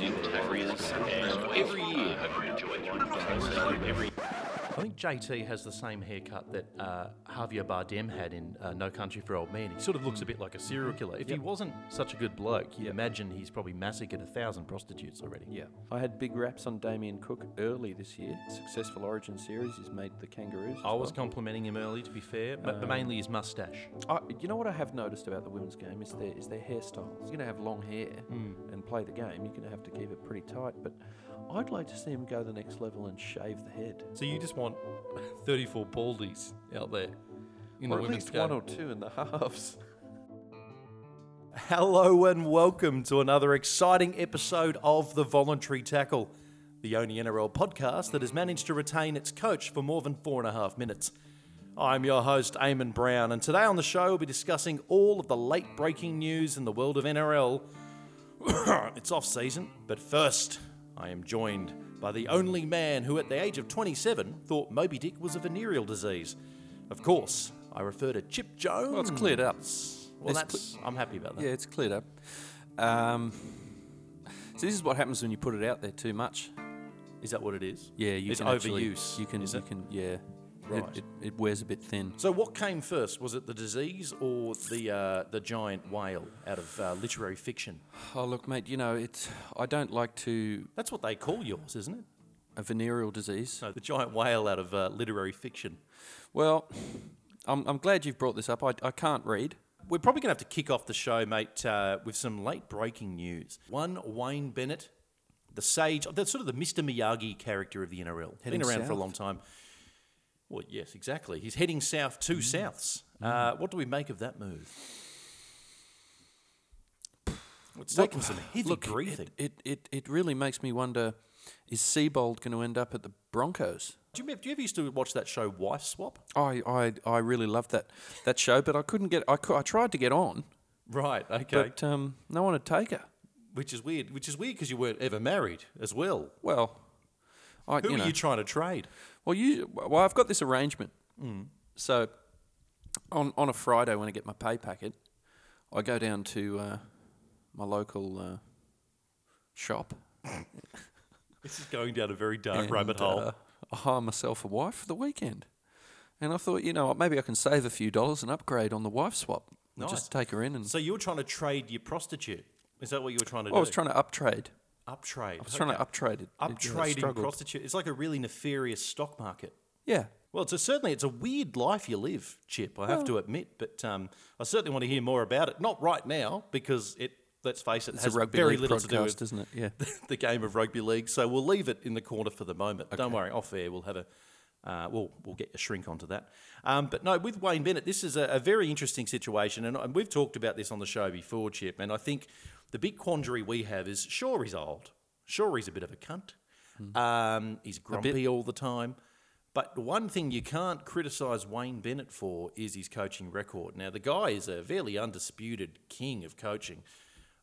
using tackles, and uh, every year I hope you enjoy them. Every uh, I think JT has the same haircut that uh, Javier Bardem had in uh, No Country for Old Men. He sort of looks a bit like a serial killer. If he wasn't such a good bloke, you'd imagine he's probably massacred a thousand prostitutes already. Yeah. I had big raps on Damien Cook early this year. Successful Origin series. He's made the Kangaroos. I was well. complimenting him early, to be fair, but, but mainly his mustache. I, you know what I have noticed about the women's game is their is their hairstyles. You're going to have long hair and play the game. You're going to have to keep it pretty tight. But I'd like to see him go the next level and shave the head. So you just want 34 baldies out there in or the at women's least game. one or two in the halves. Hello and welcome to another exciting episode of The Voluntary Tackle, the only NRL podcast that has managed to retain its coach for more than four and a half minutes. I'm your host, Eamon Brown, and today on the show we'll be discussing all of the late breaking news in the world of NRL. it's off season, but first, I am joined by the only man who, at the age of 27, thought Moby Dick was a venereal disease. Of course, I refer to Chip Jones. Well, it's cleared up. Well, It's that's, I'm happy about that. Yeah, it's cleared up. Um, so this is what happens when you put it out there too much. Is that what it is? Yeah, you it's can actually- overuse. You can, you can, yeah. Right. It, it, it wears a bit thin. So what came first? Was it the disease or the uh, the giant whale out of uh, literary fiction? Oh look, mate. You know, it's. I don't like to That's what they call yours, isn't it? a venereal disease. No, the giant whale out of uh, literary fiction. Well, I'm, I'm glad you've brought this up. I, I can't read. We're probably going to have to kick off the show, mate, uh, with some late breaking news. One, Wayne Bennett, the sage, that's sort of the Mr. Miyagi character of the NRL. Heading Been around for a long time. Well, yes, exactly. He's heading south to Souths. Uh, what do we make of that move? It's Look, taken some heavy look, breathing. It, it, it, it really makes me wonder: Is Seibold going to end up at the Broncos? Do you, remember- do you ever used to watch that show Wife Swap? I, I, I really loved that that show, but I couldn't get. I, I tried to get on, Right. Okay. but um, no one would take her. which is weird. Which is weird because you weren't ever married as well. Well, I, Who you are know, you trying to trade? Well, you well, I've got this arrangement. So, on on a Friday when I get my pay packet, I go down to uh, my local uh, shop. This is going down a very dark and, rabbit hole. uh, I hire myself a wife for the weekend, and I thought, you know, what, maybe I can save a few dollars and upgrade on the wife swap. Nice. Just take her in, and so you were trying to trade your prostitute? Is that what you were trying to Well, I was trying to uptrade. Uptrade. I was trying to uptrade it. know, uptrading struggled. prostitute. It's like a really nefarious stock market. Yeah. Well, it's a, certainly it's a weird life you live, Chip. I have to admit, but um, I certainly want to hear more about it. Not right now because it. Let's face it, It's has very little to do with isn't it? Yeah. the game of rugby league. So we'll leave it in the corner for the moment. Don't worry, off air we'll have a. Uh, we'll we'll get a shrink onto that. Um, but no, with Wayne Bennett, this is a, a very interesting situation, and, and we've talked about this on the show before, Chip. And I think the big quandary we have is sure he's old, sure he's a bit of a cunt, um, he's grumpy all the time. But one thing you can't criticise Wayne Bennett for is his coaching record. Now, the guy is a fairly undisputed king of coaching.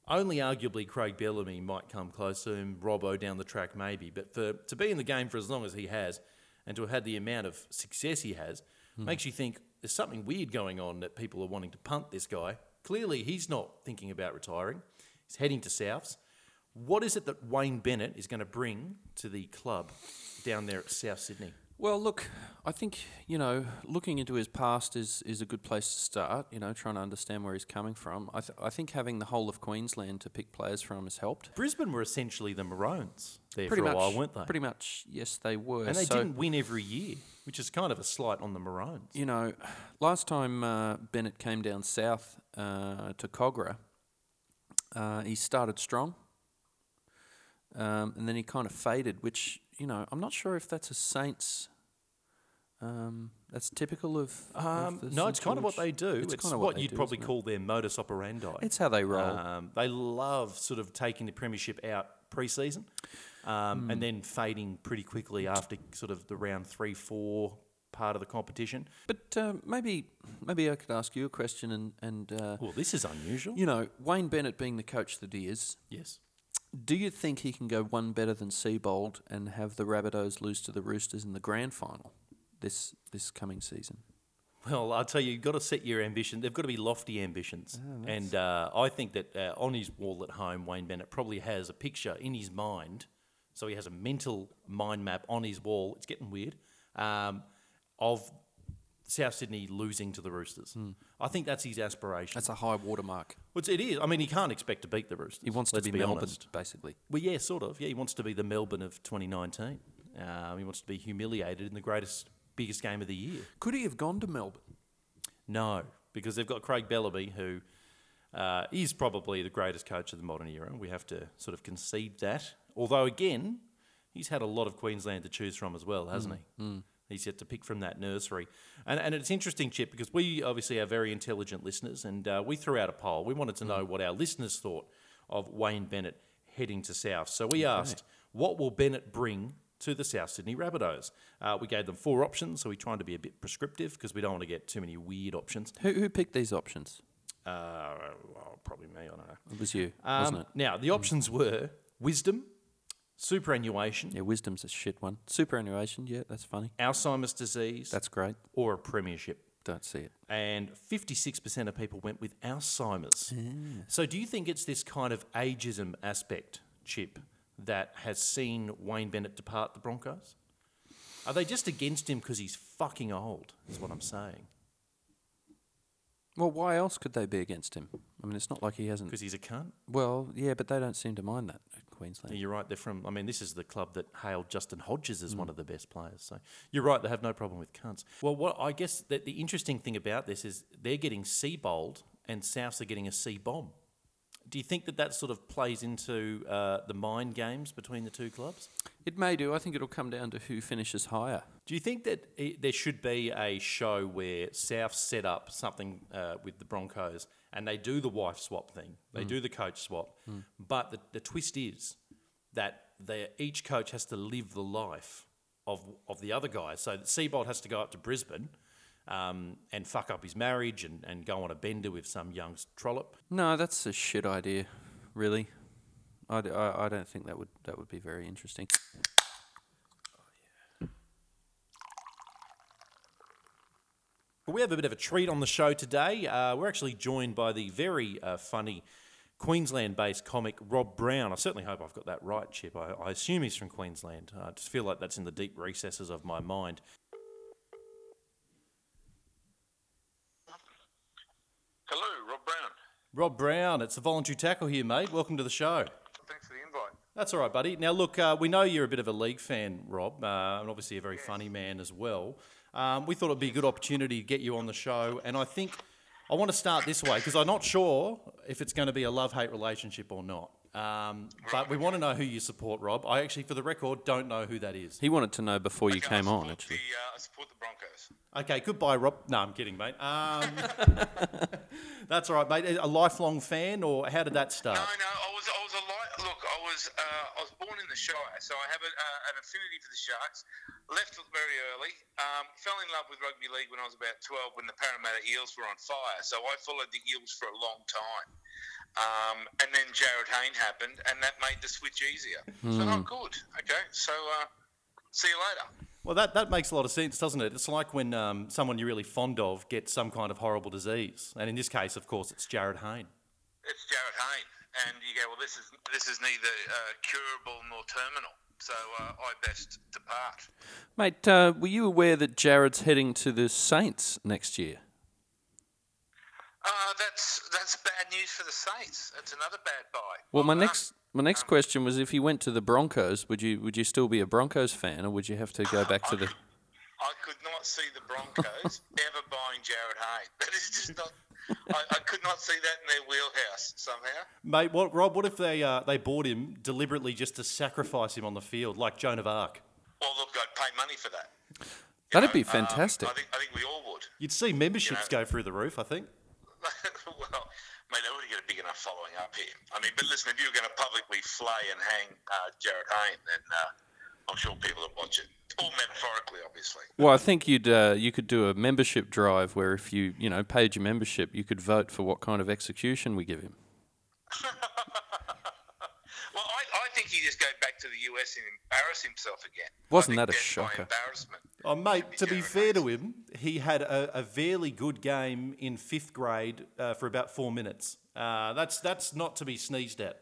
Only arguably Craig Bellamy might come close to him, Robbo down the track maybe. But for to be in the game for as long as he has and to have had the amount of success he has makes you think there's something weird going on that people are wanting to punt this guy. Clearly, he's not thinking about retiring. He's heading to Souths. What is it that Wayne Bennett is going to bring to the club down there at South Sydney? Well, look, I think you know, looking into his past is is a good place to start. You know, trying to understand where he's coming from. I th- I think having the whole of Queensland to pick players from has helped. Brisbane were essentially the Maroons there Pretty for a while, weren't they? Pretty much, yes, they were. and they So, didn't win every year, which is kind of a slight on the Maroons. You know, last time uh, Bennett came down south uh, to Kogarah, uh, he started strong, um, and then he kind of faded. Which you know, I'm not sure if that's a Saints. Um, that's typical of. of Um, the no, it's kind of what they do. It's, kinda what, they you'd do, probably call their modus operandi. It's how they roll. Um, they love sort of taking the premiership out pre-season um, Hmm. and then fading pretty quickly after sort of the round three, four part of the competition. But uh, maybe maybe I could ask you a question and and uh, Well, this is unusual. you know Wayne Bennett being the coach that he is, Yes. do you think he can go one better than Seibold and have the Rabbitohs lose to the Roosters in the grand final this this coming season? Well, I'll tell you, you've got to set your ambition. They've got to be lofty ambitions. and uh, I think that uh, on his wall at home, Wayne Bennett probably has a picture in his mind. So he has a mental mind map on his wall. It's getting weird. Um, of South Sydney losing to the Roosters. I think that's his aspiration. That's a high watermark. Well, it's- I mean, he can't expect to beat the Roosters. He wants to be, be Melbourne, honest. basically. Well, yeah, sort of. Yeah, he wants to be the Melbourne of 2019. Um, he wants to be humiliated in the greatest, biggest game of the year. Could he have gone to Melbourne? No, because they've got Craig Bellamy, who uh, is probably the greatest coach of the modern era. We have to sort of concede that. Although, again, he's had a lot of Queensland to choose from as well, hasn't he? He's yet to pick from that nursery. And, and it's interesting, Chip, because we obviously are very intelligent listeners, and uh, we threw out a poll. We wanted to know what our listeners thought of Wayne Bennett heading to South. So we asked, what will Bennett bring to the South Sydney Rabbitohs? Uh, we gave them four options, so we tried to be a bit prescriptive because we don't want to get too many weird options. Who, who picked these options? Uh, well, probably me, I don't know. It was you, Um, wasn't it? Now, the options were wisdom, superannuation, Yeah, wisdom's a shit one. Superannuation, yeah, that's funny. Alzheimer's disease, That's great. or a premiership. Don't see it. And 56% of people went with Alzheimer's. So, do you think it's this kind of ageism aspect, Chip, that has seen Wayne Bennett depart the Broncos? Are they just against him because he's fucking old, is what I'm saying? Well, why else could they be against him? I mean, it's not like he hasn't. Because he's a cunt? Well, yeah, but they don't seem to mind that at Queensland. Yeah, You're right. They're from. I mean, this is the club that hailed Justin Hodges as mm. one of the best players. So you're right. They have no problem with cunts. Well, what I guess that the interesting thing about this is they're getting bowled and Souths are getting a C bomb. Do you think that that sort of plays into uh, the mind games between the two clubs? It may do. I think it'll come down to who finishes higher. Do you think that i there should be a show where South set up something uh, with the Broncos and they do the wife swap thing, they do the coach swap, but the, the twist is that they, each coach has to live the life of, of the other guy. So Seibold has to go up to Brisbane um, and fuck up his marriage and, and go on a bender with some young trollop. No, that's a shit idea, really. I I don't think that would that would be very interesting. Well, we have a bit of a treat on the show today. Uh, we're actually joined by the very uh, funny Queensland based comic Rob Brown. I certainly hope I've got that right, Chip. I, I assume he's from Queensland. I just feel like that's in the deep recesses of my mind. Hello, Rob Brown. Rob Brown, it's a voluntary tackle here, mate. Welcome to the show. Thanks for the invite. That's all right, buddy. Now, look, uh, we know you're a bit of a league fan, Rob, uh, and obviously a very funny man as well. Um, we thought it'd be a good opportunity to get you on the show, and I think I want to start this way because I'm not sure if it's going to be a love hate relationship or not. Um, but we want to know who you support, Rob. I actually, for the record, don't know who that is. He wanted to know before you Okay, I came on, support actually. The, uh, I support the Broncos. Okay, goodbye, Rob. No, I'm kidding, mate. Um, that's all right, mate. A lifelong fan, or how did that start? No, no, I was, I was a light. Look, I was, uh, I was born in the Shire, so I have a, uh, an affinity for the Sharks. Left very early. Um, fell in love with rugby league when I was about twelve, when the Parramatta Eels were on fire. So I followed the Eels for a long time. Um, and then Jarryd Hayne happened, and that made the switch easier. So, oh, good. Okay, so uh, see you later. Well, that, that makes a lot of sense, doesn't it? It's like when um, someone you're really fond of gets some kind of horrible disease. And in this case, of course, it's Jarryd Hayne. It's Jarryd Hayne, and you go, well, this is this is neither uh, curable nor terminal, so uh, I best depart. Mate, uh, were you aware that Jarryd's heading to the Saints next year? Uh, that's that's bad news for the Saints. That's another bad buy. Well, my done. next my next question was if he went to the Broncos, would you would you still be a Broncos fan, or would you have to go back to the? I could not see the Broncos ever buying Jarryd Hayne. That is just not. I, I could not see that in their wheelhouse somehow. Mate, what, Rob, what if they, uh, they bought him deliberately just to sacrifice him on the field, like Joan of Arc? Well, look, I'd pay money for that. You That'd be know, um, fantastic. I think I think we all would. You'd see memberships go through the roof, I think. well, mate, I would get a big enough following up here. I mean, but listen, if you were going to publicly flay and hang uh, Jarryd Hayne, then uh, I'm sure people would watch it. All metaphorically, obviously. Well, I think you'd uh, you could do a membership drive where if you you know paid your membership, you could vote for what kind of execution we give him. Well, I, I think he just go back to the US and embarrass himself again. Wasn't that a shocker? Embarrassment. Oh, mate, to be fair to him, he had a, a fairly good game in fifth grade uh, for about four minutes. Uh, that's that's not to be sneezed at.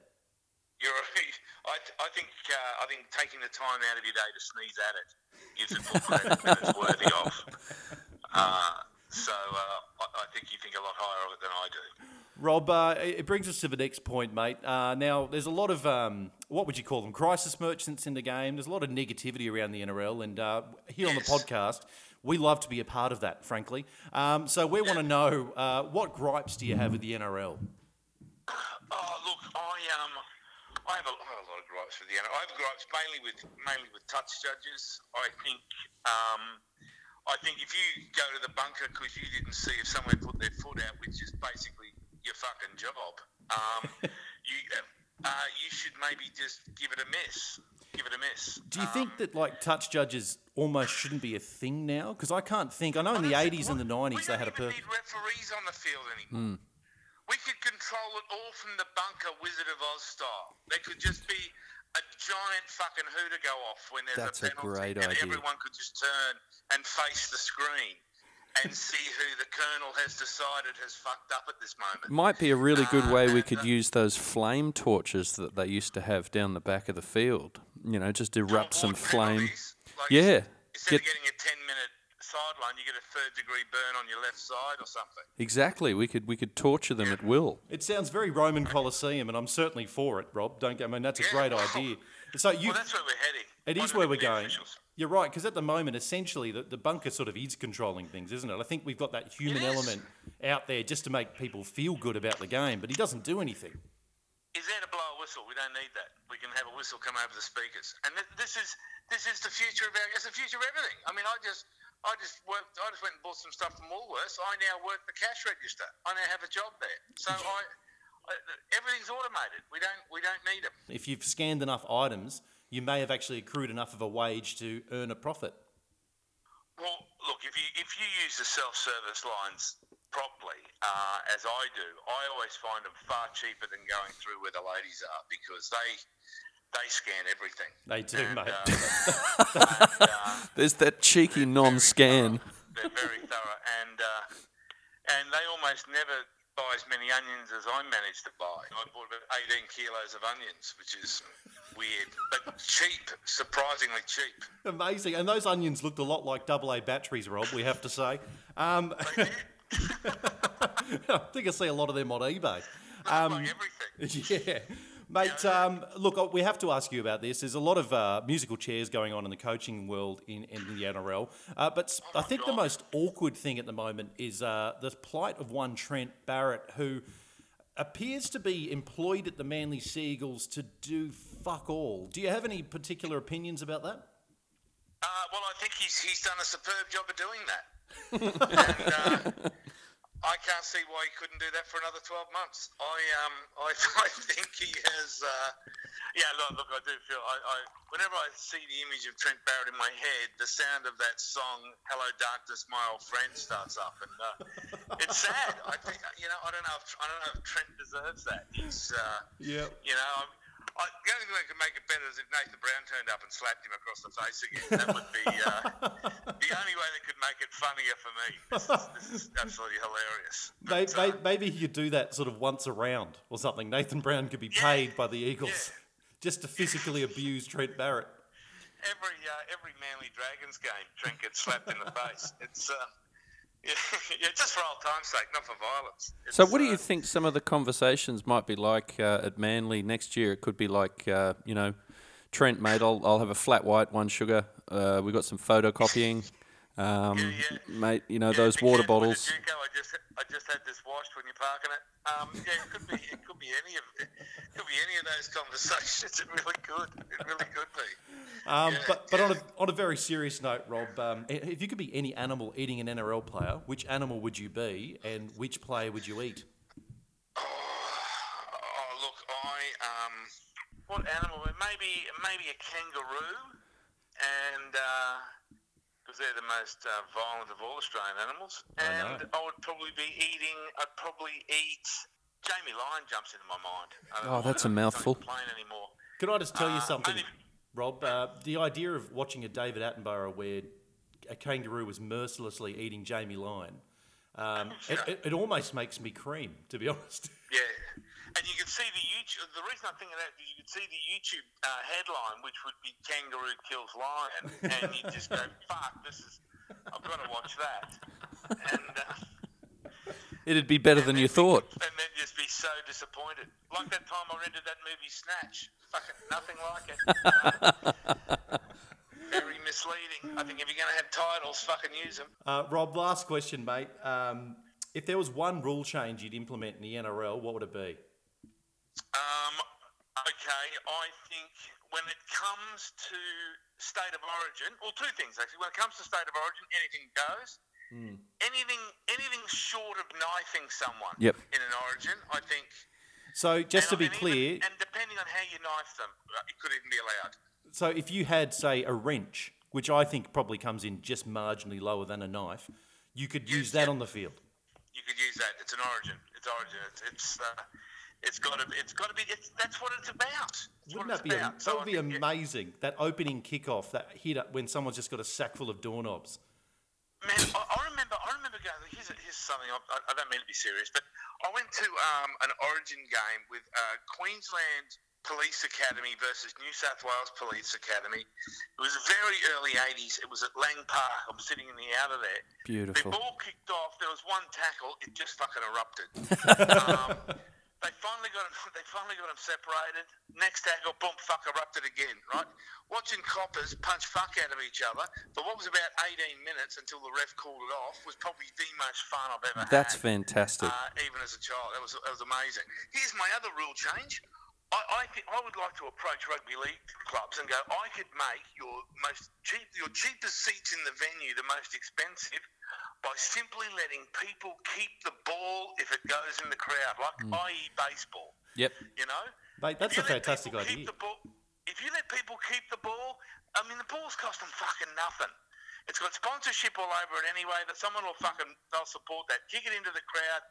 You're right. I, I think uh, I think taking the time out of your day to sneeze at it gives it more credit than it's worthy of. Uh, so uh, I, I think you think a lot higher of it than I do. Rob, uh, it brings us to the next point, mate. Uh, now, there's a lot of um, what would you call them? Crisis merchants in the game. There's a lot of negativity around the NRL, and uh, here on the podcast, we love to be a part of that. Frankly, um, so we want to know uh, what gripes do you have with the NRL? Oh, look, I um, I have a, I have a lot of gripes with the NRL. I have gripes mainly with mainly with touch judges. I think um, I think if you go to the bunker because you didn't see if someone put their foot out, which is basically your fucking job, um, you uh, you should maybe just give it a miss. Give it a miss. Do you think that like touch judges almost shouldn't be a thing now? Because I can't think. I know in the 80s and the 90s they had a We don't need referees on the field anymore. We could control it all from the bunker, Wizard of Oz style. There could just be a giant fucking hooter go off when there's That's a a penalty, great and idea. everyone could just turn and face the screen and see who the colonel has decided has fucked up at this moment. Might be a really good way we could uh, use those flame torches that they used to have down the back of the field. You know, just erupt some Avoid flame. penalties. Like, Yeah, Instead get- of getting a 10 minute sideline, you get a third degree burn on your left side or something. Exactly. We could we could torture them at will. It sounds very Roman Colosseum, and I'm certainly for it, Rob. Don't get. I mean, that's a Yeah, great well- idea. So you, well, that's where we're heading. It Why is where we we're going. officials? You're right, because at the moment, essentially, the, the bunker sort of is controlling things, isn't it? I think we've got that human element out there just to make people feel good about the game, but he doesn't do anything. is there to blow a whistle. We don't need that. We can have a whistle come over the speakers, and th- this is this is the future of our. It's the future of everything. I mean, I just I just worked. I just went and bought some stuff from Woolworths. I now work the cash register. I now have a job there. So I, I everything's automated. We don't we don't need them. If you've scanned enough items, you may have actually accrued enough of a wage to earn a profit. Well, look, if you if you use the self-service lines properly, uh, as I do, I always find them far cheaper than going through where the ladies are because they they scan everything. They do, And, mate. uh, and, uh, There's that cheeky non-scan. They're very thorough, and uh, and they almost never buy as many onions as I managed to buy. I bought about 18 kilos of onions, which is weird, but cheap, surprisingly cheap. Amazing. And those onions looked a lot like AA batteries, Rob, we have to say. Um, I think I see a lot of them on eBay. Um, like everything. Yeah. Mate, um, look, we have to ask you about this. There's a lot of uh, musical chairs going on in the coaching world in, in the NRL. Uh, but I think the most awkward thing at the moment is uh, the plight of one Trent Barrett, who appears to be employed at the Manly Seagulls to do fuck all. Do you have any particular opinions about that? Uh, well, I think he's he's done a superb job of doing that. and, uh, I can't see why he couldn't do that for another 12 months. I um I, I think he has. Uh, yeah, look, look, I do feel. I, I whenever I see the image of Trent Barrett in my head, the sound of that song "Hello Darkness, My Old Friend" starts up, and uh, it's sad. I think you know. I don't know. If, I don't know if Trent deserves that. He's. Uh, Yeah. you know, I'm, I, the only thing that could make it better is if Nathan Brown turned up and slapped him across the face again. That would be uh, the only way that could make it funnier for me. This is, this is absolutely hilarious. Maybe, But, uh, maybe he could do that sort of once around or something. Nathan Brown could be Yeah. paid by the Eagles just to physically abuse Trent Barrett. every uh, every Manly Dragons game, Trent gets slapped in the face. It's uh, yeah, yeah, just for old time's sake, not for violence. So, what do uh, you think some of the conversations might be like uh, at Manly next year? It could be like, uh, you know, Trent, mate, I'll, I'll have a flat white, one sugar. Uh, we got some photocopying. Um, Yeah, yeah. Mate, you know, Yeah, those water careful with bottles. the Duco. I just I just had this washed when you're parking it. Um, yeah, it could be it could be any of it could be any of those conversations. It really could. It really could be. Um, Yeah, but but on a on a very serious note, Rob, um, if you could be any animal eating an NRL player, which animal would you be, and which player would you eat? Oh, look, I um, what animal? Maybe maybe a kangaroo, and because they're the most uh, violent of all Australian animals. And know. I would probably be eating. I'd probably eat. Jamie Lyon jumps into my mind. Oh, that's a mouthful. Playing anymore. Can I just tell you Uh, something, only- Rob? Uh, the idea of watching a David Attenborough where a kangaroo was mercilessly eating Jamie Lyon, um, it, it, it almost makes me cream, to be honest. Yeah. And you can see the YouTube. The reason I think of that is you can see the YouTube uh, headline, which would be "Kangaroo kills lion," and you just go, "Fuck, this is." I've got to watch that. And, uh, It'd be better than you thought. and then just be so disappointed. Like that time I rented that movie Snatch. Fucking nothing like it. Very misleading. I think if you're going to have titles, fucking use them. Uh, Rob, last question, mate. Um, if there was one rule change you'd implement in the NRL, what would it be? Um, okay, I think when it comes to state of origin, well, two things actually. When it comes to state of origin, anything goes. Anything, anything short of knifing someone Yep. in an origin, I think. So, just to be and even- clear, and depending on how you knife them, uh, it could even be allowed. so if you had, say, a wrench, which I think probably comes in just marginally lower than a knife, you could use that on the field. You could use that. It's an origin. It's origin. It's it's uh, it's got to it's got to be. It's, that's what it's about. That's Wouldn't that it's be, a, that So would I be think, yeah, amazing? That opening kickoff, that hit up when someone's just got a sack full of doorknobs. Man, I, I remember. I remember going. Here's, here's something. I, I don't mean to be serious, but I went to um, an Origin game with uh, Queensland Police Academy versus New South Wales Police Academy. It was very early '80s. It was at Lang Park. I'm sitting in the out of there. Beautiful. The ball kicked off. There was one tackle. It just fucking erupted. um, they finally got 'em- They finally got them separated. Next tackle, boom, fuck, erupted again. Right? Watching coppers punch fuck out of each other for what was about 18 minutes until the ref called it off was probably the most fun I've ever That's had. That's fantastic. Uh, even as a child, that was that was amazing. Here's my other rule change. I, I, think I would like to approach rugby league clubs and go. I could make your most cheap, your cheapest seats in the venue the most expensive by simply letting people keep the ball if it goes in the crowd, like hmm. i.e. baseball. Yep. You know, Mate, that's a fantastic people idea. The ball, if you let people keep the ball, I mean, the ball's cost them fucking nothing. It's got sponsorship all over it anyway. That someone will fucking they'll support that. Kick it into the crowd.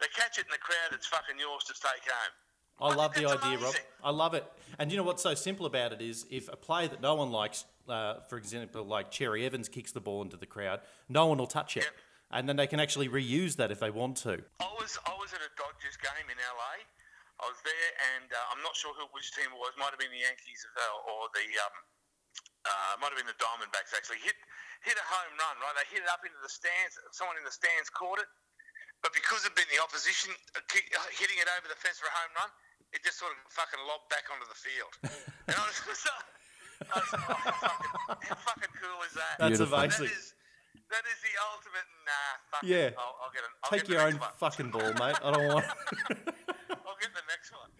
They catch it in the crowd. It's fucking yours to take home. I love the idea, Rob. I love it. And you know what's so simple about it is if a player that no one likes, uh, for example, like Cherry Evans kicks the ball into the crowd, no one will touch it. Yep. And then they can actually reuse that if they want to. I was I was at a Dodgers game in LA. I was there, and uh, I'm not sure who which team it was. Might have been the Yankees or the um, uh, might have been the Diamondbacks. Actually, hit hit a home run. Right, they hit it up into the stands. Someone in the stands caught it, but because it'd been the opposition uh, uh, hitting it over the fence for a home run, it just sort of fucking lobbed back onto the field. and I was just, I was, oh, fucking, how fucking cool is that? That's Beautiful. amazing. That is, that is the ultimate. Nah, fuck Yeah. it. I'll, I'll get it. I'll Take get the your own one. fucking ball, mate. I don't want. I'll get the next one.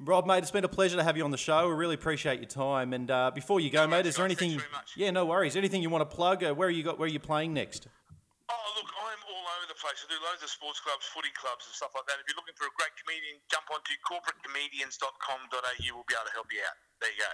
Rob, mate, it's been a pleasure to have you on the show. We really appreciate your time. And uh, before you go, No mate, is there anything? Very much. Yeah, no worries. Anything you want to plug? Uh, where are you got? Where are you playing next? Look, I'm all over the place. I do loads of sports clubs, footy clubs, and stuff like that. If you're looking for a great comedian, jump onto corporatecomedians.com.au. We'll be able to help you out. There you go.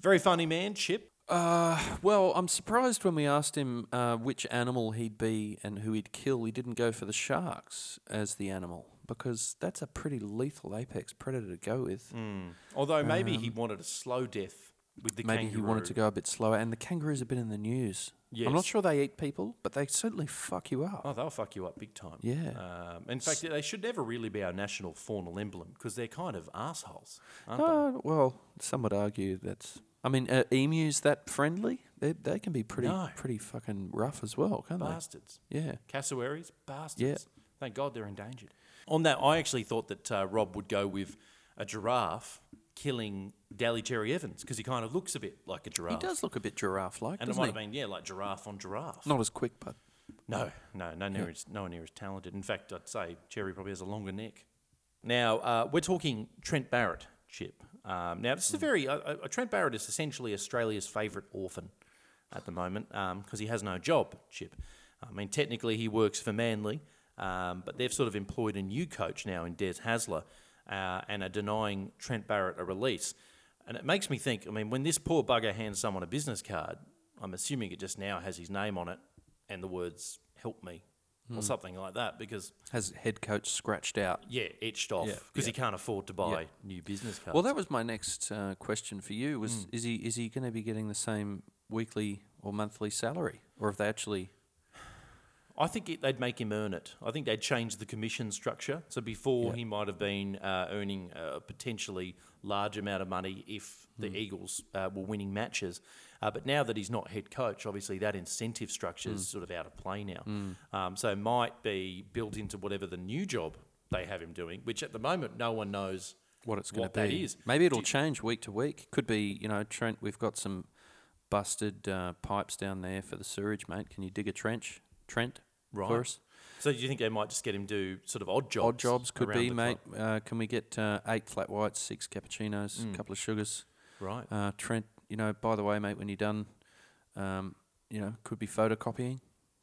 Very funny man, Chip. Uh, well, I'm surprised when we asked him uh, which animal he'd be and who he'd kill, he didn't go for the sharks as the animal because that's a pretty lethal apex predator to go with. Although maybe he wanted a slow death with the Maybe kangaroo. he wanted to go a bit slower, and the kangaroos have been in the news. I'm not sure they eat people, but they certainly fuck you up. Oh, they'll fuck you up big time. Yeah. Um, in fact, they should never really be our national faunal emblem because they're kind of assholes, aren't they? Uh, well, some would argue that's. I mean, uh, emus that friendly? They, they can be pretty No. pretty fucking rough as well, can't Bastards. they? Bastards. Yeah. Cassowaries, bastards. Yeah. Thank God they're endangered. On that, I actually thought that uh, Rob would go with a giraffe killing Daly Cherry Evans because he kind of looks a bit like a giraffe. He does look a bit giraffe-like, And it doesn't might he? have been, yeah, like giraffe on giraffe. Not as quick, but No, no, no near as, nowhere near as talented. In fact, I'd say Cherry probably has a longer neck. Now, uh, we're talking Trent Barrett, Chip. Um, now, this is a very. Uh, uh, Trent Barrett is essentially Australia's favourite orphan at the moment because he has no job, Chip. I mean, technically, he works for Manly, um, but they've sort of employed a new coach now in Des Hasler uh, and are denying Trent Barrett a release. And it makes me think I mean, when this poor bugger hands someone a business card, I'm assuming it just now has his name on it and the words help me or something like that because Has head coach scratched out. yeah, etched off Yeah, because he can't afford to buy new business cards. Well, that was my next uh, question for you. Was Hmm. is he is he going to be getting the same weekly or monthly salary, or have they actually? I think it, they'd make him earn it. I think they'd change the commission structure. So before Yeah. he might have been uh, earning a potentially large amount of money if the Hmm. Eagles uh, were winning matches. Uh, but now that he's not head coach, obviously that incentive structure is sort of out of play now. Um, so it might be built into whatever the new job they have him doing, which at the moment no one knows what it's going to be. is. Maybe it'll Do change week to week. Could be, you know, Trent. We've got some busted uh, pipes down there for the sewage, mate. Can you dig a trench, Trent, Right. for us? So do you think they might just get him do sort of odd jobs? Odd jobs could be, mate. Uh, can we get uh, eight flat whites, six cappuccinos, Mm. a couple of sugars? Right. Uh, Trent, you know, by the way, mate, when you're done, um, you know, could be photocopying,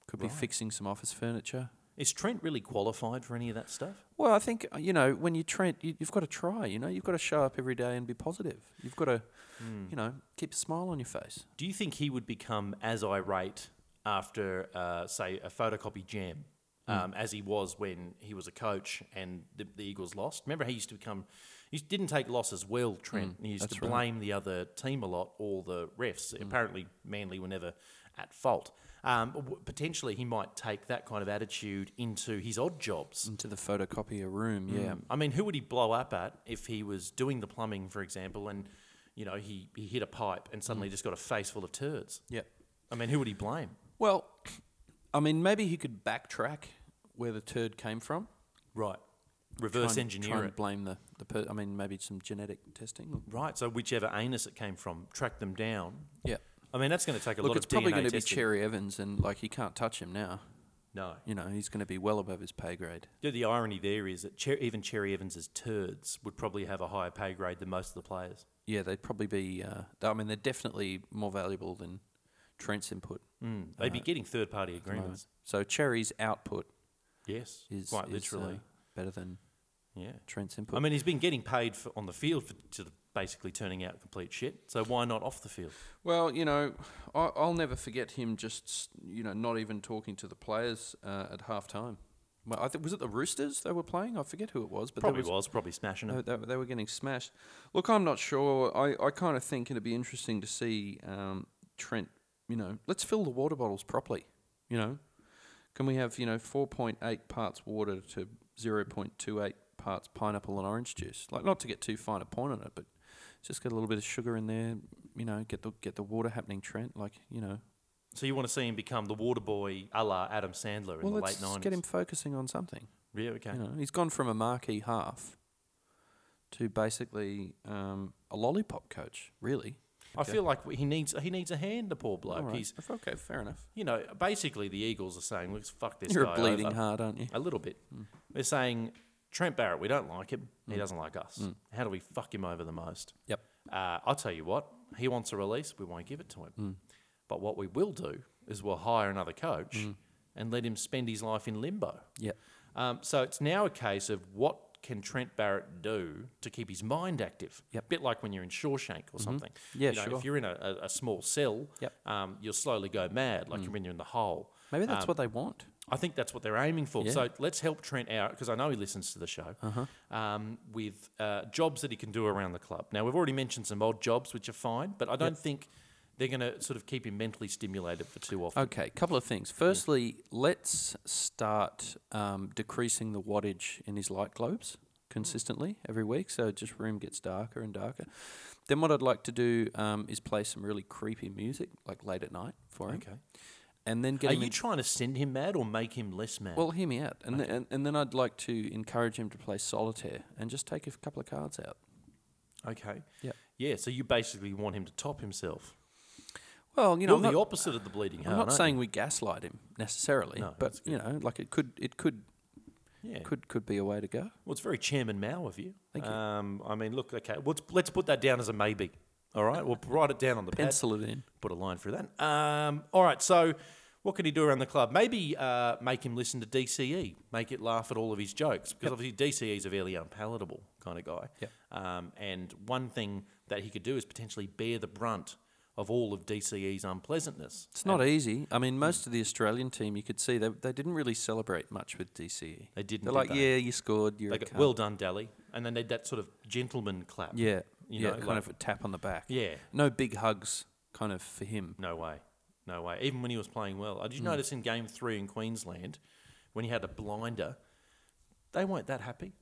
could be fixing some office furniture. Is Trent really qualified for any of that stuff? Well, I think you know when you Trent, you, you've got to try. You know, you've got to show up every day and be positive. You've got to, Hmm. you know, keep a smile on your face. Do you think he would become as irate after, uh, say, a photocopy jam, Hmm. um, as he was when he was a coach and the, the Eagles lost? Remember, he used to become, he didn't take losses well, Trent. he used Hmm, to right. Hmm. blame the other team a lot, all the refs. Apparently, Manly were never at fault. Um, w- potentially, he might take that kind of attitude into his odd jobs. Into the photocopier room, yeah. Mm. I mean, who would he blow up at if he was doing the plumbing, for example, and you know he, he hit a pipe and Mm. suddenly just got a face full of turds? Yep. I mean, who would he blame? Well, I mean, maybe he could backtrack where the turd came from. Right. Try Reverse and- engineer try and it. blame the the. Per- I mean, maybe some genetic testing. Right. So whichever anus it came from, track them down. Yeah. I mean, that's going to take a lot of time. Look, lot it's of probably DNA going to be testing. Cherry Evans, and like he can't touch him now. No. You know, he's going to be well above his pay grade. Yeah, The irony there is that Cher- even Cherry Evans's turds would probably have a higher pay grade than most of the players. Yeah, they'd probably be. Uh, I mean, they're definitely more valuable than Trent's input. Mm. They'd be getting third party at the moment. agreements. So Cherry's output Yes. is quite is, literally. uh, better than yeah. Trent's input. I mean, he's been getting paid for, on the field for to basically turning out complete shit. So why not off the field? Well, you know, I, I'll never forget him just, you know, not even talking to the players uh, at half time. Well, I think was it the Roosters they were playing? I forget who it was, but Probably was, probably smashing They, it. they, they were getting smashed. Look, I'm not sure. I, I kind of think it'd be interesting to see um, Trent. You know, let's fill the water bottles properly. You know, can we have you know 4.8 parts water to 0.28 parts pineapple and orange juice? Like, not to get too fine a point on it, but just get a little bit of sugar in there. You know, get the get the water happening, Trent. Like, you know, So you want to see him become the water boy a la Adam Sandler in well, the let's late 90s? get him focusing on something. Yeah, okay. You know, he's gone from a marquee half to basically um, a lollipop coach, really. I feel like he needs he needs a hand, the poor bloke. All right. He's, okay, fair enough. you know, basically the Eagles are saying, let's fuck this You're guy a bleeding over. heart, aren't you? A little bit. Hmm. They're saying, Trent Barrett, we don't like him. He doesn't like us. How do we fuck him over the most? Yep. Uh, I'll tell you what, he wants a release, we won't give it to him. Hmm. But what we will do is we'll hire another coach Hmm. and let him spend his life in limbo. Yep. Um, so it's now a case of what can Trent Barrett do to keep his mind active? Yep. Mm-hmm. bit like when you're in Shawshank or something. Yeah, you know, sure. If you're in a, a, a small cell, Yep. Mm. um, you'll slowly go mad, like when you're in the hole. Maybe that's Um, what they want. I think that's what they're aiming for. Yeah. So let's help Trent out because I know he listens to the show Uh-huh. um, with uh, jobs that he can do around the club. Now we've already mentioned some odd jobs which are fine, but I don't think they're going to sort of keep him mentally stimulated for too often. Okay, couple of things. Firstly, let's start um, decreasing the wattage in his light globes consistently every week, so just room gets darker and darker. Then what I'd like to do um, is play some really creepy music, like late at night for him, Okay. and then get Are you in- trying to send him mad or make him less mad? well, hear me out, and, then, and and then I'd like to encourage him to play solitaire and just take a couple of cards out. okay. Yeah. Yeah. So you basically want him to top himself. Well, you know, You're the not, opposite of the bleeding heart. I'm not saying you? we gaslight him necessarily, No, but you know, like it could, it could, Yeah. could, could be a way to go. Well, it's very Chairman Mao of you. Thank you. Um, I mean, look. Okay. Let's let's put that down as a maybe. All right. We'll write it down on the pad. Pencil it in. put a line through that. Um, all right, so what can he do around the club? Maybe uh, make him listen to DCE, make it laugh at all of his jokes, because obviously DCE is a fairly unpalatable kind of guy. Yep. Um, and one thing that he could do is potentially bear the brunt of all of DCE's unpleasantness. It's not easy. I mean, most of the Australian team, you could see they, they didn't really celebrate much with DCE. They didn't, They're did like, they? yeah, you scored. You're They a go, well done, Daly, and then they that sort of gentleman clap. Yeah, you yeah, know, kind like- of a tap on the back. Yeah. No big hugs, kind of for him. No way. No way. Even when he was playing well. I did you Hmm. notice in game three in Queensland, when he had a blinder, they weren't that happy.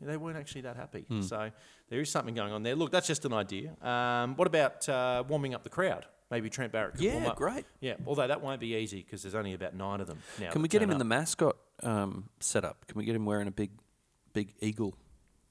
They weren't actually that happy. Hmm. So there is something going on there. Look, that's just an idea. Um, what about uh, warming up the crowd? Maybe Trent Barrett could warm Yeah, up. great. Yeah, although that won't be easy because there's only about nine of them now. Can we get him turn in the mascot um, setup? Can we get him wearing a big, big eagle,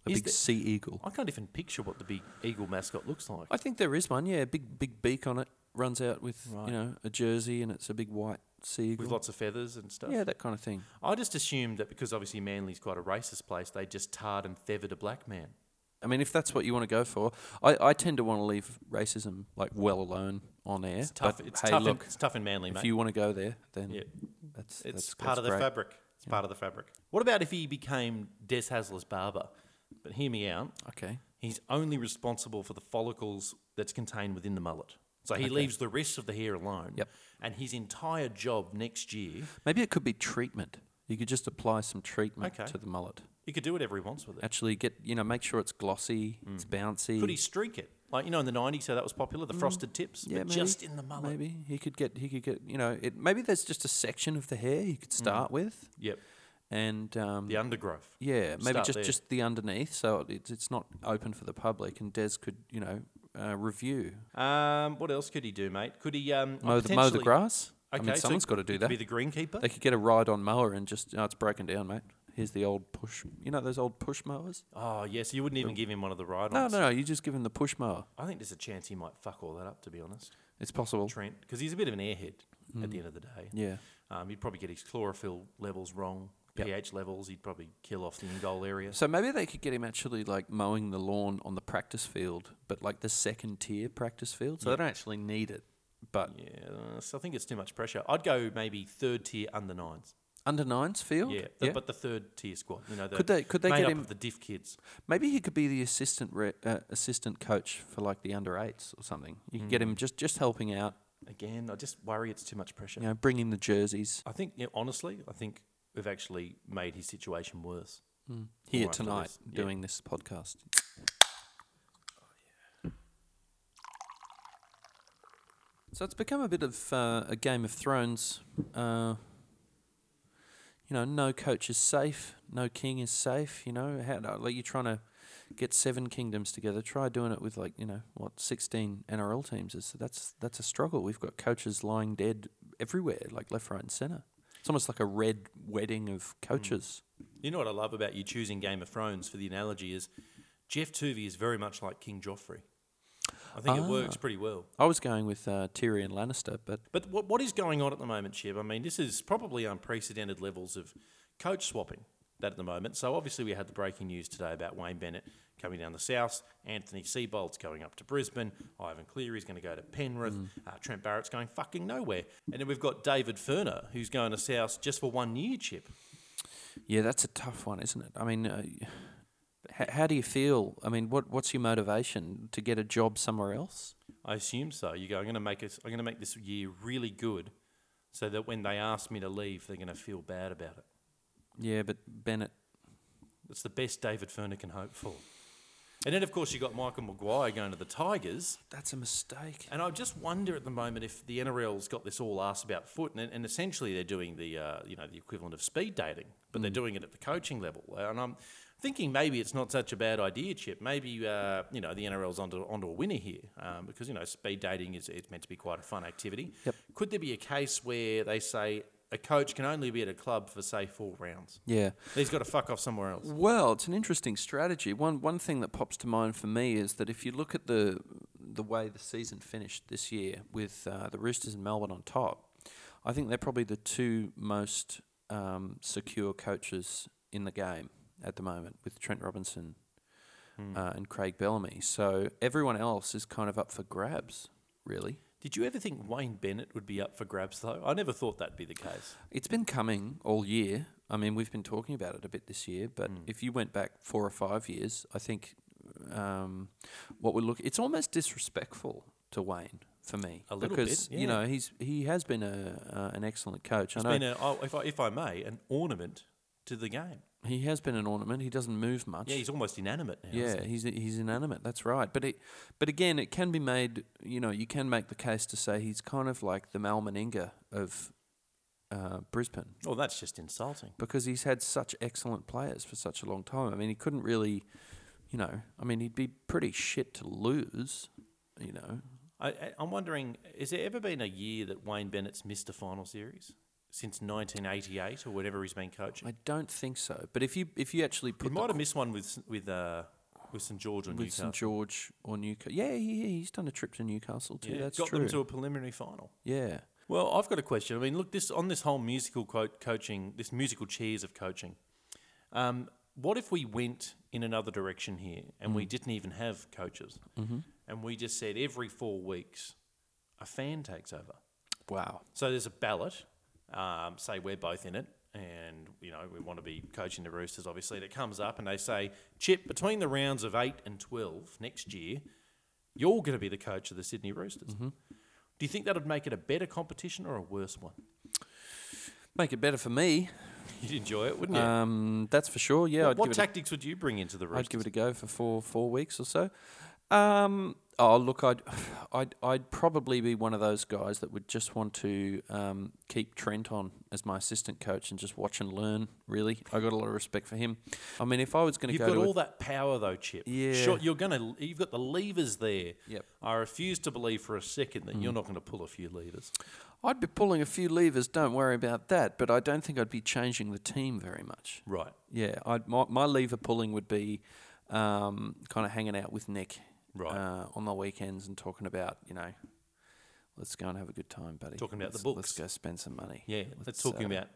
a Is big there- sea eagle? I can't even picture what the big eagle mascot looks like. I think there is one. Yeah, big, big beak on it. Runs out with Right. you know a jersey and it's a big white sea eagle. with lots of feathers and stuff. yeah, that kind of thing. I just assumed that because obviously Manly's quite a racist place, they just tarred and feathered a black man. I mean, if that's what you want to go for, I, I tend to want to leave racism like well alone on air. It's tough. But it's hey, tough. look, in, it's tough in Manly, if mate. If you want to go there, then Yeah. that's It's that's, part that's of the great. fabric. It's part of the fabric. What about if he became Des Hasler's barber? But hear me out. Okay. He's only responsible for the follicles that's contained within the mullet. So he Okay. leaves the rest of the hair alone. Yep. And his entire job next year, Maybe it could be treatment. You could just apply some treatment Okay. to the mullet. You could do whatever he wants with it. Actually, get you know, make sure it's glossy, it's bouncy. Could he streak it? Like you know, in the '90s, how that was popular, the frosted tips, Mm. Yeah, but maybe, just in the mullet. Maybe he could get he could get you know it. Maybe there's just a section of the hair you could start with, Yep, and um, the undergrowth. yeah, maybe start just there. just the underneath, so it's it's not open for the public, and Des could you know uh, review Um, what else could he do, mate? Could he um, mow the, mow the grass. Okay, I mean, so someone's got to do that. Be the greenkeeper. They could get a ride on mower and just oh, it's broken down, mate. Here's the old push. You know those old push mowers? Oh yes, you wouldn't even give him one of the ride-ons. No, no, no. You just give him the push mower. I think there's a chance he might fuck all that up. To be honest, It's possible. Trent, because he's a bit of an airhead at the end of the day. Yeah. Um, he'd probably get his chlorophyll levels wrong, Yep. pH levels. He'd probably kill off the in goal area. So maybe they could get him actually like mowing the lawn on the practice field, but like the second tier practice field. So Yeah. they don't actually need it. But yeah, so I think it's too much pressure. I'd go maybe third tier under nines. under nines field, Yeah, the, but the third tier squad. You know, Could they- could they get him- the diff kids? maybe he could be the assistant re- uh, assistant coach for like the under eights or something. You could get him just just helping out, Again, I just worry it's too much pressure. you know, bringing the jerseys I think, yeah, honestly, I think we've actually made his situation worse. here More tonight this, yeah. doing this podcast. So it's become a bit of uh, a Game of Thrones. Uh, you know, no coach is safe, no king is safe. You know, how like you're trying to get seven kingdoms together. Try doing it with like you know what sixteen NRL teams is. So that's that's a struggle. We've got coaches lying dead everywhere, like left, right, and centre. It's almost like a red wedding of coaches. You know what I love about you choosing Game of Thrones for the analogy is Geoff Toovey is very much like King Joffrey. I think it works Ah. pretty well. I was going with uh, Tyrion Lannister, but But what, what is going on at the moment, Chip? I mean, this is probably unprecedented levels of coach swapping that at the moment. So obviously we had the breaking news today about Wayne Bennett coming down the south. Anthony Seibold's going up to Brisbane. Ivan Cleary's going to go to Penrith. Uh, Trent Barrett's going fucking nowhere. And then we've got David Furner, who's going to South just for one year, Chip. Yeah, that's a tough one, isn't it? I mean, uh, h- how do you feel? I mean, what what's your motivation to get a job somewhere else? I assume so. You go, I'm going to make it. I'm going to make this year really good, so that when they ask me to leave, they're going to feel bad about it. Yeah, but Bennett. It's the best David Furner can hope for. And then, of course, you got Michael Maguire going to the Tigers. That's a mistake. And I just wonder at the moment if the NRL's got this all asked about foot, and, and essentially they're doing the uh, you know the equivalent of speed dating, but they're doing it at the coaching level. And I'm thinking maybe it's not such a bad idea, Chip. Maybe uh, you know the NRL's onto onto a winner here um, because you know speed dating is it's meant to be quite a fun activity. Yep. Could there be a case where they say a coach can only be at a club for say four rounds? Yeah. He's got to fuck off somewhere else. Well, it's an interesting strategy. One one thing that pops to mind for me is that if you look at the the way the season finished this year with uh, the Roosters and Melbourne on top, I think they're probably the two most um, secure coaches in the game at the moment, with Trent Robinson uh, and Craig Bellamy. So everyone else is kind of up for grabs, really. Did you ever think Wayne Bennett would be up for grabs though? I never thought that'd be the case. It's been coming all year. I mean, we've been talking about it a bit this year, but if you went back four or five years, I think um, what we look, it's almost disrespectful to Wayne for me A little because bit, you yeah. know he's he has been a uh, an excellent coach. It's I know been, a, oh, if, I, if I may, an ornament to the game. He has been an ornament. He doesn't move much. Yeah, he's almost inanimate now. Yeah, he? he's he's inanimate. That's right. But it, but again, it can be made. You know, you can make the case to say he's kind of like the Mal Meninga of uh, Brisbane Oh, that's just insulting. because he's had such excellent players for such a long time. I mean, he couldn't really, you know, I mean, he'd be pretty shit to lose. You know, I, I'm wondering, has there ever been a year that Wayne Bennett's missed a final series since 1988 or whatever he's been coaching? I don't think so. But if you if you actually he put the might have missed one with with uh, with St George or with Newcastle. St George or Newcastle, yeah, yeah, he's done a trip to Newcastle too. Yeah, That's got true. them to a preliminary final. yeah. Well, I've got a question. I mean, look, this on this whole musical quote coaching, this musical chairs of coaching. Um, what if we went in another direction here and Mm. we didn't even have coaches, Mm-hmm. and we just said every four weeks a fan takes over? Wow. So there's a ballot. Um, say we're both in it, and you know we want to be coaching the Roosters. Obviously, that comes up, and they say, Chip, between the rounds of eight and twelve next year, you're going to be the coach of the Sydney Roosters. Mm-hmm. Do you think that would make it a better competition or a worse one? Make it better for me. You'd enjoy it, wouldn't you? Um, that's for sure. Yeah, what what it. A, tactics would you bring into the Roosters? I'd give it a go for four four weeks or so. Um, oh, look, I'd, I'd I'd probably be one of those guys that would just want to um, keep Trent on as my assistant coach and just watch and learn. Really, I got a lot of respect for him. I mean, if I was going to You've got to a- all that power though, Chip. Yeah. Sure, you're gonna. You've got the levers there. Yep. I refuse to believe for a second that you're not going to pull a few levers. I'd be pulling a few levers. Don't worry about that. But I don't think I'd be changing the team very much. Right. Yeah, I'd, my my lever pulling would be um, kind of hanging out with Nick Right. uh, on the weekends and talking about you know, let's go and have a good time, buddy. Talking about the Let's- Let's Let's go spend some money. Yeah. Let's Let's, talking uh, about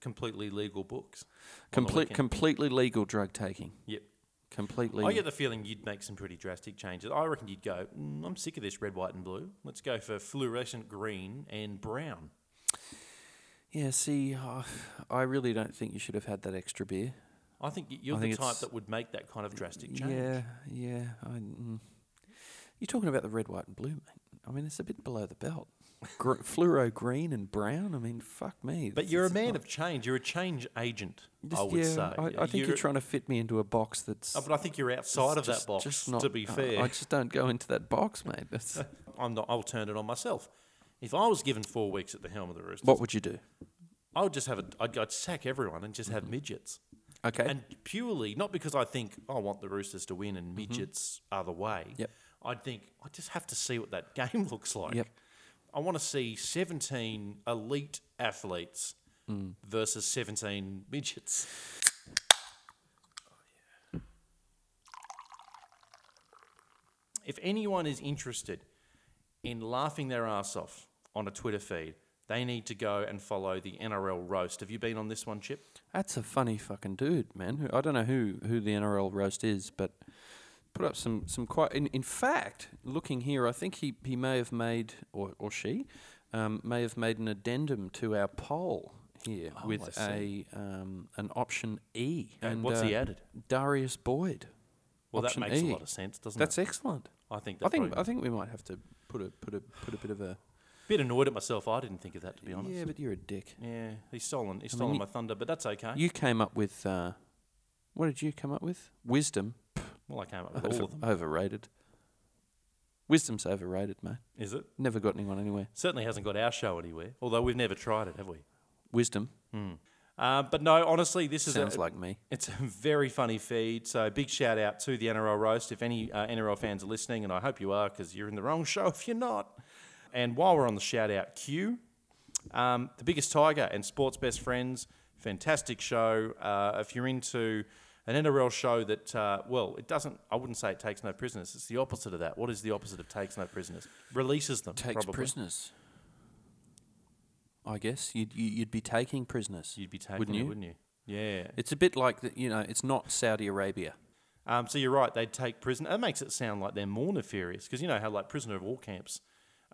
completely legal books. complete completely legal drug taking. Yep. Completely. I get the feeling you'd make some pretty drastic changes. I reckon you'd go, mm, I'm sick of this red, white, and blue. Let's go for fluorescent green and brown. yeah. See, uh, I really don't think you should have had that extra beer. I think you're I the think type that would make that kind of drastic change. Yeah, yeah. I, mm. You're talking about the red, white, and blue, mate. I mean, it's a bit below the belt. Gr- fluoro green and brown. I mean, fuck me. But It's- you're a man of change. You're a change agent, I would yeah, say. I, I think you're, trying to fit me into a box that's. Oh, but I think you're outside of just- that box, just not- to be I- fair. I just don't go into that box, mate. That's, I'm not, I'll turn it on myself. If I was given four weeks at the helm of the Roosters, what would you do? I would just have a, I'd, I'd sack everyone and just have midgets. Okay. And purely, not because I think I want the Roosters to win and midgets are the way. Mm-hmm. Yep. I'd think I just have to see what that game looks like. Yep. I want to see 17 elite athletes Mm. versus 17 midgets. If anyone is interested in laughing their ass off on a Twitter feed, they need to go and follow the NRL roast. Have you been on this one, Chip? That's a funny fucking dude, man. I don't know who, who the NRL roast is, but put up some, some quite. In, in fact, looking here, I think he, he may have made, or, or she, um, may have made an addendum to our poll here Oh, with a um, an option E. And what's he uh, added? Darius Boyd. Well, that makes E. a lot of sense, doesn't That's it? That's excellent. I think I think I think we might have to put a put a put a bit of a. bit annoyed at myself. I didn't think of that, to be honest. Yeah, but you're a dick. Yeah, he's stolen. He's I mean, stolen you- my thunder, but that's okay. You came up with. Uh, what did you come up with? Wisdom. well, I came up with Over- all of them. Overrated. Wisdom's overrated, mate. Is it? Never got anyone anywhere. Certainly hasn't got our show anywhere. Although we've never tried it, have we? Wisdom Uh, but no, honestly, this is sounds a, like me. It's a very funny feed. So big shout out to the NRL roast. If any uh, NRL fans are listening, and I hope you are, because you're in the wrong show if you're not. And while we're on the shout out queue, um, the biggest tiger and sports best friends, fantastic show. Uh, if you're into an NRL show that, uh, well, it doesn't. I wouldn't say it takes no prisoners. It's the opposite of that. What is the opposite of takes no prisoners? Releases them. Takes probably. prisoners. I guess you'd you- you'd be taking prisoners. You'd be taking wouldn't you? wouldn't you? Yeah. It's a bit like the, you know. It's not Saudi Arabia. Um, so you're right. They'd take prisoner. That makes it sound like they're more nefarious because you know how like prisoner of war camps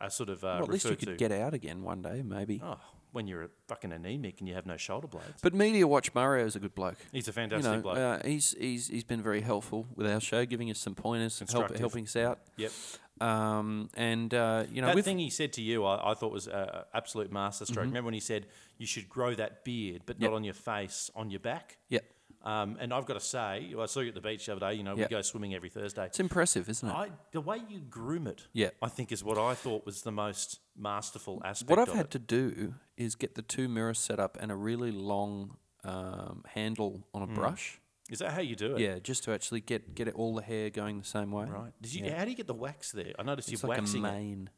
are sort of uh, well, at least you could to. get out again one day, maybe. oh, when you're a fucking anemic and you have no shoulder blades. But Media Watch Mario is a good bloke. He's a You fantastic know, bloke. uh, he's he's he's been very helpful with our show, giving us some pointers, and help, helping us out. yep. Um, and uh, you know, that thing he said to you, I, I thought was a a absolute masterstroke. Mm-hmm. Remember when he said you should grow that beard, but Yep. not on your face, on your back. yeah, Um, and I've got to say, I saw you at the beach the other day. You know, Yep. we go swimming every Thursday. it's impressive, isn't it? I, the way you groom it, Yeah. I think is what I thought was the most masterful aspect. what I've of had it. to do is get the two mirrors set up and a really long um, handle on a Hmm. brush. is that how you do it? Yeah, just to actually get get it, all the hair going the same way. Right. Did you? How do you get the wax there? I noticed It's you're like a waxing it. mane.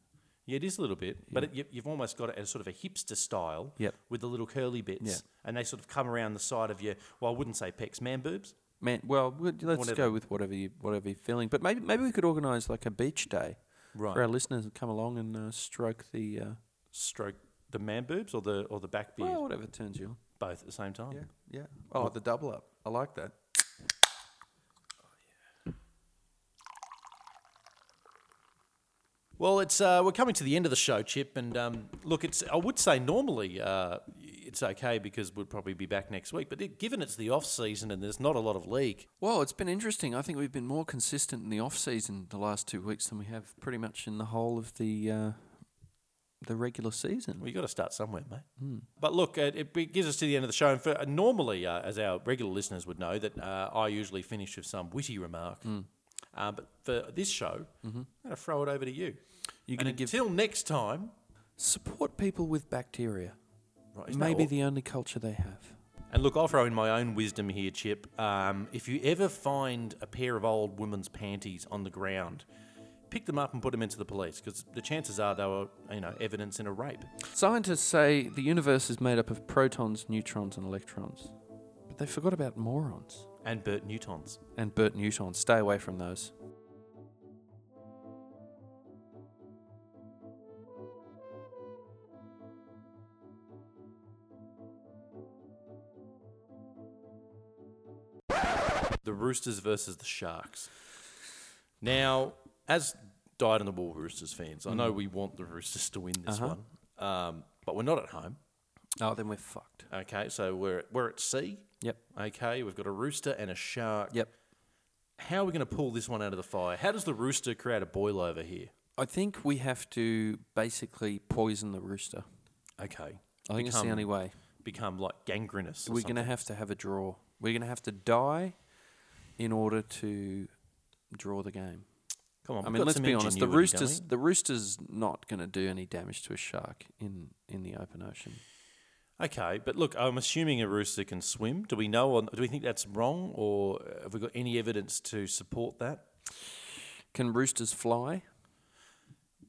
Yeah, it is a little bit, but it, you, you've almost got it as sort of a hipster style. Yep. With the little curly bits, Yeah. and they sort of come around the side of your. Well, I wouldn't say pecs, man boobs. Man, well, we- let's Whatever. go with whatever you whatever you're feeling. But maybe maybe we could organise like a beach day Right. for our listeners to come along and uh, stroke the uh, Stroke the man boobs or the or the back beard, well, whatever turns you on. both at the same time. Yeah, yeah. Oh, the double up. I like that. Well, it's uh, we're coming to the end of the show, Chip, and um, look, it's I would say normally uh, it's okay because we'll probably be back next week, but it, given it's the off season and there's not a lot of league, Well, it's been interesting. I think we've been more consistent in the off season the last two weeks than we have pretty much in the whole of the uh, the regular season. well, you got to start somewhere, mate. But look, it, it gives us to the end of the show, and for, normally, uh, as our regular listeners would know, that uh, I usually finish with some witty remark. Uh, but for this show, I'm going to throw it over to you. You're going to give until next time. support people with bacteria. Right, Maybe the only culture they have. And look, I'll throw in my own wisdom here, Chip. Um, if you ever find a pair of old women's panties on the ground, pick them up and put them into the police because the chances are they were, you know, evidence in a rape. Scientists say the universe is made up of protons, neutrons, and electrons, but they forgot about morons And Bert Newtons. and Bert Newtons. Stay away from those. The Roosters versus the Sharks. Now, as Dyed in the Wool Roosters fans, I know we want the Roosters to win this Uh-huh. one, um, but we're not at home. Oh, then we're fucked. Okay, so we're we're at sea. Yep. Okay, we've got a rooster and a shark. Yep. How are we going to pull this one out of the fire? How does the rooster create a boil over here? I think we have to basically poison the rooster. Okay. I think it's the Become- only way. become like gangrenous. or We're going to something. have to have a draw. We're going to have to die in order to draw the game. Come on, I we've mean, got let's some be honest. The ingenuity, don't roosters, we? the rooster's not going to do any damage to a shark in in the open ocean. Okay, but look, I'm assuming a rooster can swim. Do we know? Or do we think that's wrong, or have we got any evidence to support that? Can roosters fly?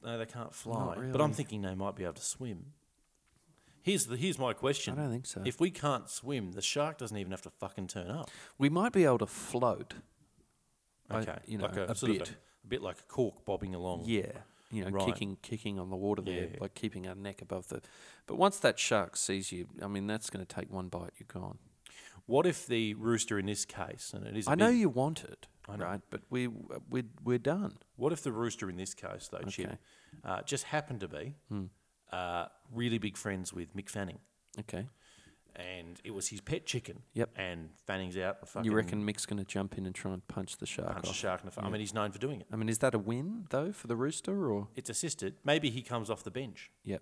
No, they can't fly. But I'm thinking they might be able to swim. Here's the here's my question. I don't think so. If we can't swim, the shark doesn't even have to fucking turn up. We might be able to float. I- Okay, you know, like a, a bit. A, a bit like a cork bobbing along. Yeah, you know, Right. kicking kicking on the water there, Yeah. like keeping our neck above the. But once that shark sees you, I mean, that's going to take one bite. You're gone. What if the rooster in this case, and it is? I know you want it, I know. right? But we we we're done. What if the rooster in this case, though, Chip, uh, just happened to be Hmm. uh, really big friends with Mick Fanning, Okay. And it was his pet chicken. Yep. And Fanning's out. and Fucking You reckon Mick's going to jump in and try and punch the shark punch off? shark in the face? I mean, he's known for doing it. I mean, is that a win though for the rooster or? It's assisted. Maybe he comes off the bench. Yep.